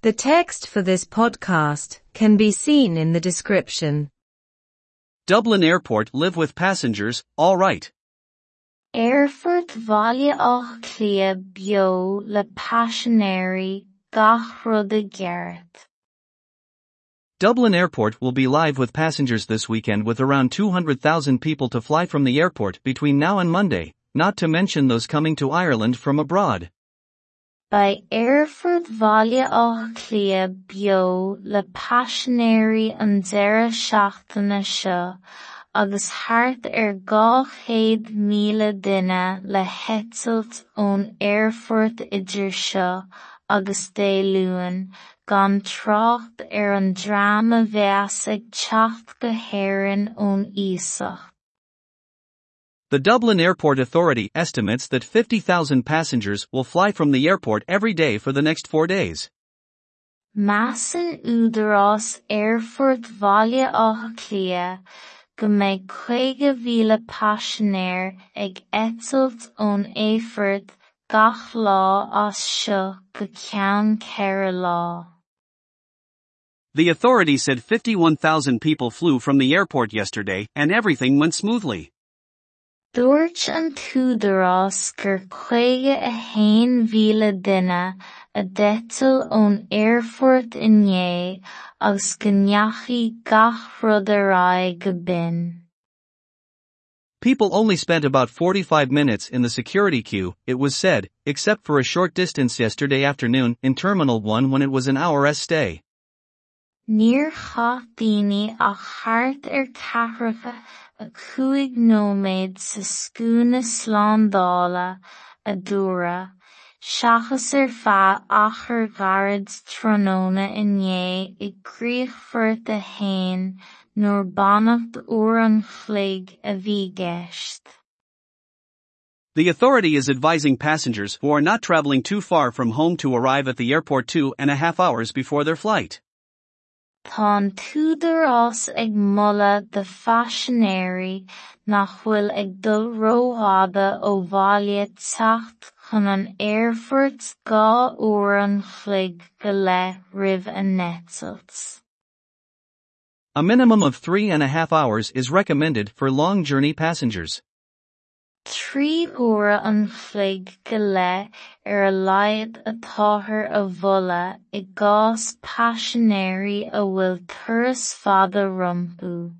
The text for this podcast can be seen in the description. Dublin Airport live with passengers, all right. Aerfort Bhaile Átha Cliath beo le paisinéirí gach rud a ghearrat. Dublin Airport will be live with passengers this weekend with around 200,000 people to fly from the airport between now and Monday, not to mention those coming to Ireland from abroad. By Aerfort Bhaile Átha Cliath beo le paisinéirí an deireadh seachtaine agus thart ar er dhá chéad míle duine le heitilt ón aerfoirt idir seo agus dé luain, gan trácht ar an dream a bheas ag teacht go héireann ón. The Dublin Airport Authority estimates that 50,000 passengers will fly from the airport every day for the next four days. Measan údarás Aerfort Bhaile Átha Cliath go mbeidh chuige mhíle paisinéir ag eitilt ón éifeacht gach lá as seo go ceann ceithre lá. The authority said 51,000 people flew from the airport yesterday and everything went smoothly. A a ón gach. People only spent about 45 minutes in the security queue, it was said, except for a short distance yesterday afternoon in Terminal 1 when it was an hour's stay. Níor cha daoine ach thart ar ceathracha a chuaigh nóiméad sa scúna slándála a dúradh, seachas ar feadh achar gharad tróna inné i gcrích a hain er nuair bannacht uair an chloig a bhí gceist. The authority is advising passengers who are not traveling too far from home to arrive at the airport two and a half hours before their flight. Tá túdarás ag moladh de faisinéirí nach bhfuil ag dul rómhada ó bhaile teacht chun an aerfoirt dhá uair an chloig go a neitilt. A minimum of three and a half hours is recommended for long journey passengers. Trí uair an chloig go leith ar a laghad a táthar a bholadh i gcás paisinéirí a bhfuil turas fada rompu.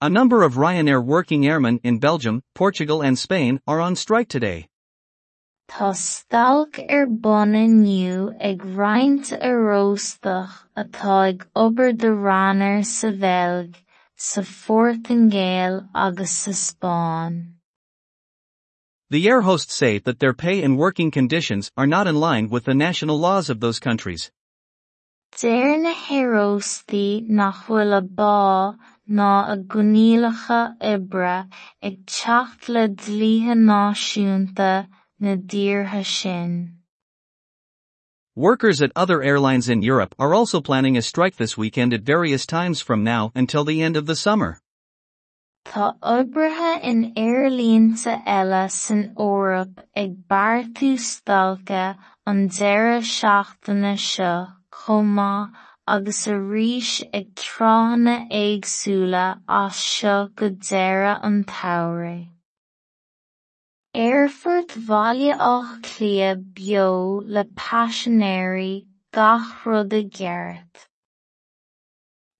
A number of Ryanair working airmen in Belgium, Portugal and Spain are on strike today. Tá stailc ar bun inniu ag roinnt arósach atá ag obair de Ryanair sa Bheilg, sa Phortaingéil agus sa Spáin. The air hosts say that their pay and working conditions are not in line with the national laws of those countries. Deir na haireostaí nach bhfuil a bá ná a gcónaíocha oibre ag teacht le dlíthe náisiúnta na díortha sin. Workers at other airlines in Europe are also planning a strike this weekend at various times from now until the end of the summer. Tá oibrithe in aerlínte eile san Eorp ag beartú stailce an deireadh seachtaine seo maith agus arís ag tráthnóna éagsúla as seo go deireadh an tsamhraidh. Aerfort Bhaile Átha Cliath beo le paisinéirí gach a.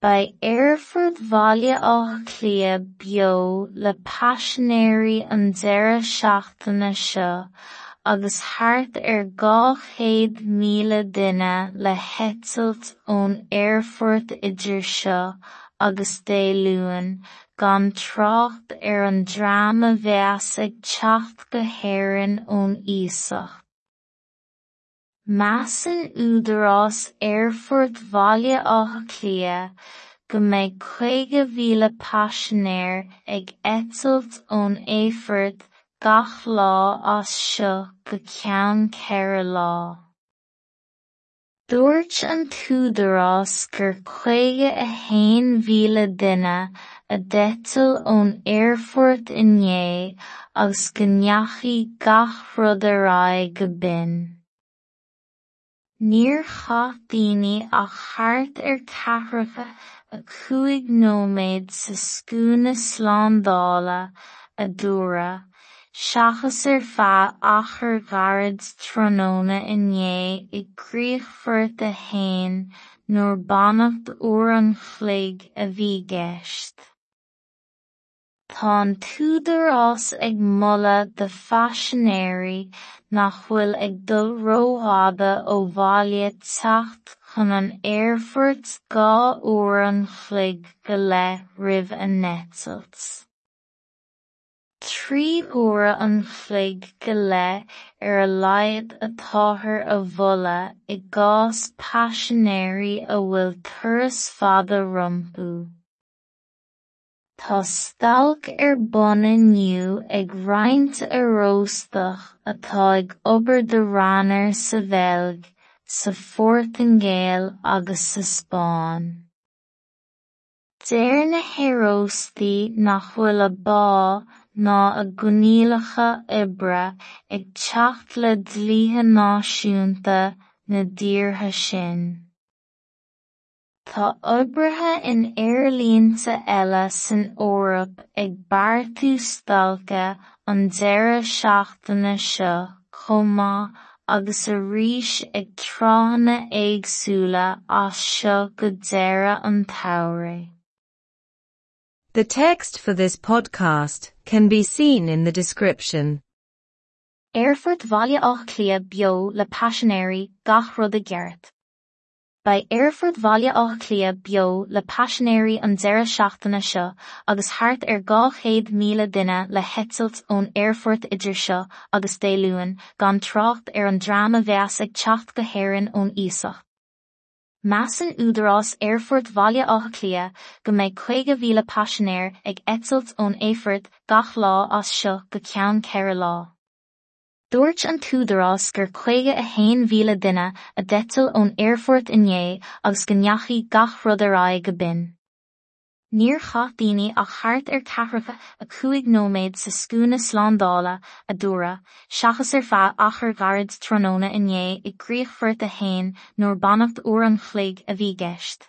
By Aerfort Bhaile Átha Cliath beo le paisinéirí an deireadh seachtaine seo agus thart ar er dhá chéad míle duine le heitilt ón aerfoirt idir agus dé luain, gan trácht ar an dream a bheas ag teacht go héireann ón iasach. Measan údarás Airfort bhaile ách clia go mbeidh chuige mhíle paisinéir ag eitilt ón éifeacht gach lá as seo go ceann ceithre lá. Dúirt an túdarás gur chuige a haon mhíle duine a d'eitil ón aerfoirt inné agus go ngeachaí gach rud a rá go bin. Níor chaith daoine ach thart ar ceathracha a chuaigh nóiméad sa scúna slándála a dúradh, seachas ar er feadh achar gharad tróna inné i gcrích a hain beannacht uair an chloig a bhí gceist. Tá an túdarás ag moladh de faisinéirí nach bhfuil ag dul rómhada ó bhaile teacht chun an aerfort dhá go leith. Trí uair an chloig go leith ar a laghad a táthar a bholadh i a bhfuil turas fada rompu. Tá stailc ar bun inniu ag roinnt aróstach atá ag obair de Ryanair sa Bheilg, sa Phortaingéil agus sa Spáinn. Deir na haireostaí nach bhfuil a bá ná a gcónaíocha oibre ag teacht le dlíthe náisiúnta na díortha sin. Tá oibrithe in aerlínte eile san Eorp ag beartú stailce an deireadh seachtaine seo chomh maith agus arís ag tráthnna éagsúla as seo go deireadh an tsamhraidh. The text for this podcast can be seen in the description. Aerfort Bhaile Átha Cliath beo le Paisinéirí gach rud a gceart. Ba Aerfort Bhaile Átha Cliath beo le paisinéirí an deireadh seachtaine seo agus thart ar er gá chéad míle duine le heitilt ón Airfurt idir seo agus déiliúin gan trácht ar er an drama bheas ag teacht go hÉireann ón Masan údarás Airfurt bhaile átha clia go méid chuige bhíle passionéir ag etzelt ón éfurt gach lá as seo go cean ceir lá. Dúirt an túdarás gur chuige a héin bhíle duine a detil ón Airfurt inné agus gonneachaí gach rudará go bin. Níor chath daoine a cheart ar cehracha a chuig nóméid sa scúna sláándála a dúra, seachas ar fá achar garid tróna inné igríochfuirt a hain nóair bannacht uair an chléig a bhí geist.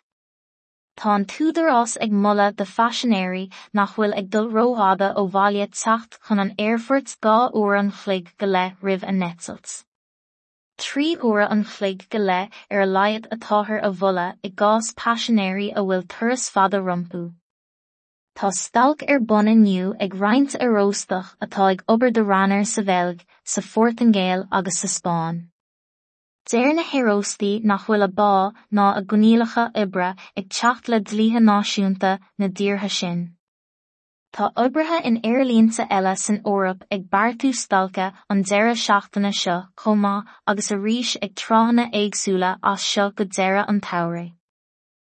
Tá an túdarrás ag mulla de fashionéirí nach bhfuil ag dul róáda ó bhaile techt chun an airfortt gá uair an chléig go le rih a netzels. trí óra an phlig go le ar laiad atáthir a bhla i gás passionéirí a bhfuil thuras fada rompú. Tá stalk ar bonna nniu ag reinint a róstach atá ag obair do ranir sa bhelg sa fortingéal agus sa Spáin. Déir na heróí nach bhfuil a bá ná a gníalacha ibre ag teach le dlíthe náisiúnta na ddíortha sin. Tá obrathe in airlínta eile san órap ag bartú stalcha an deire seachtainna seo comá agus a ríis ag tránna éagsúla as seo go deire an tare.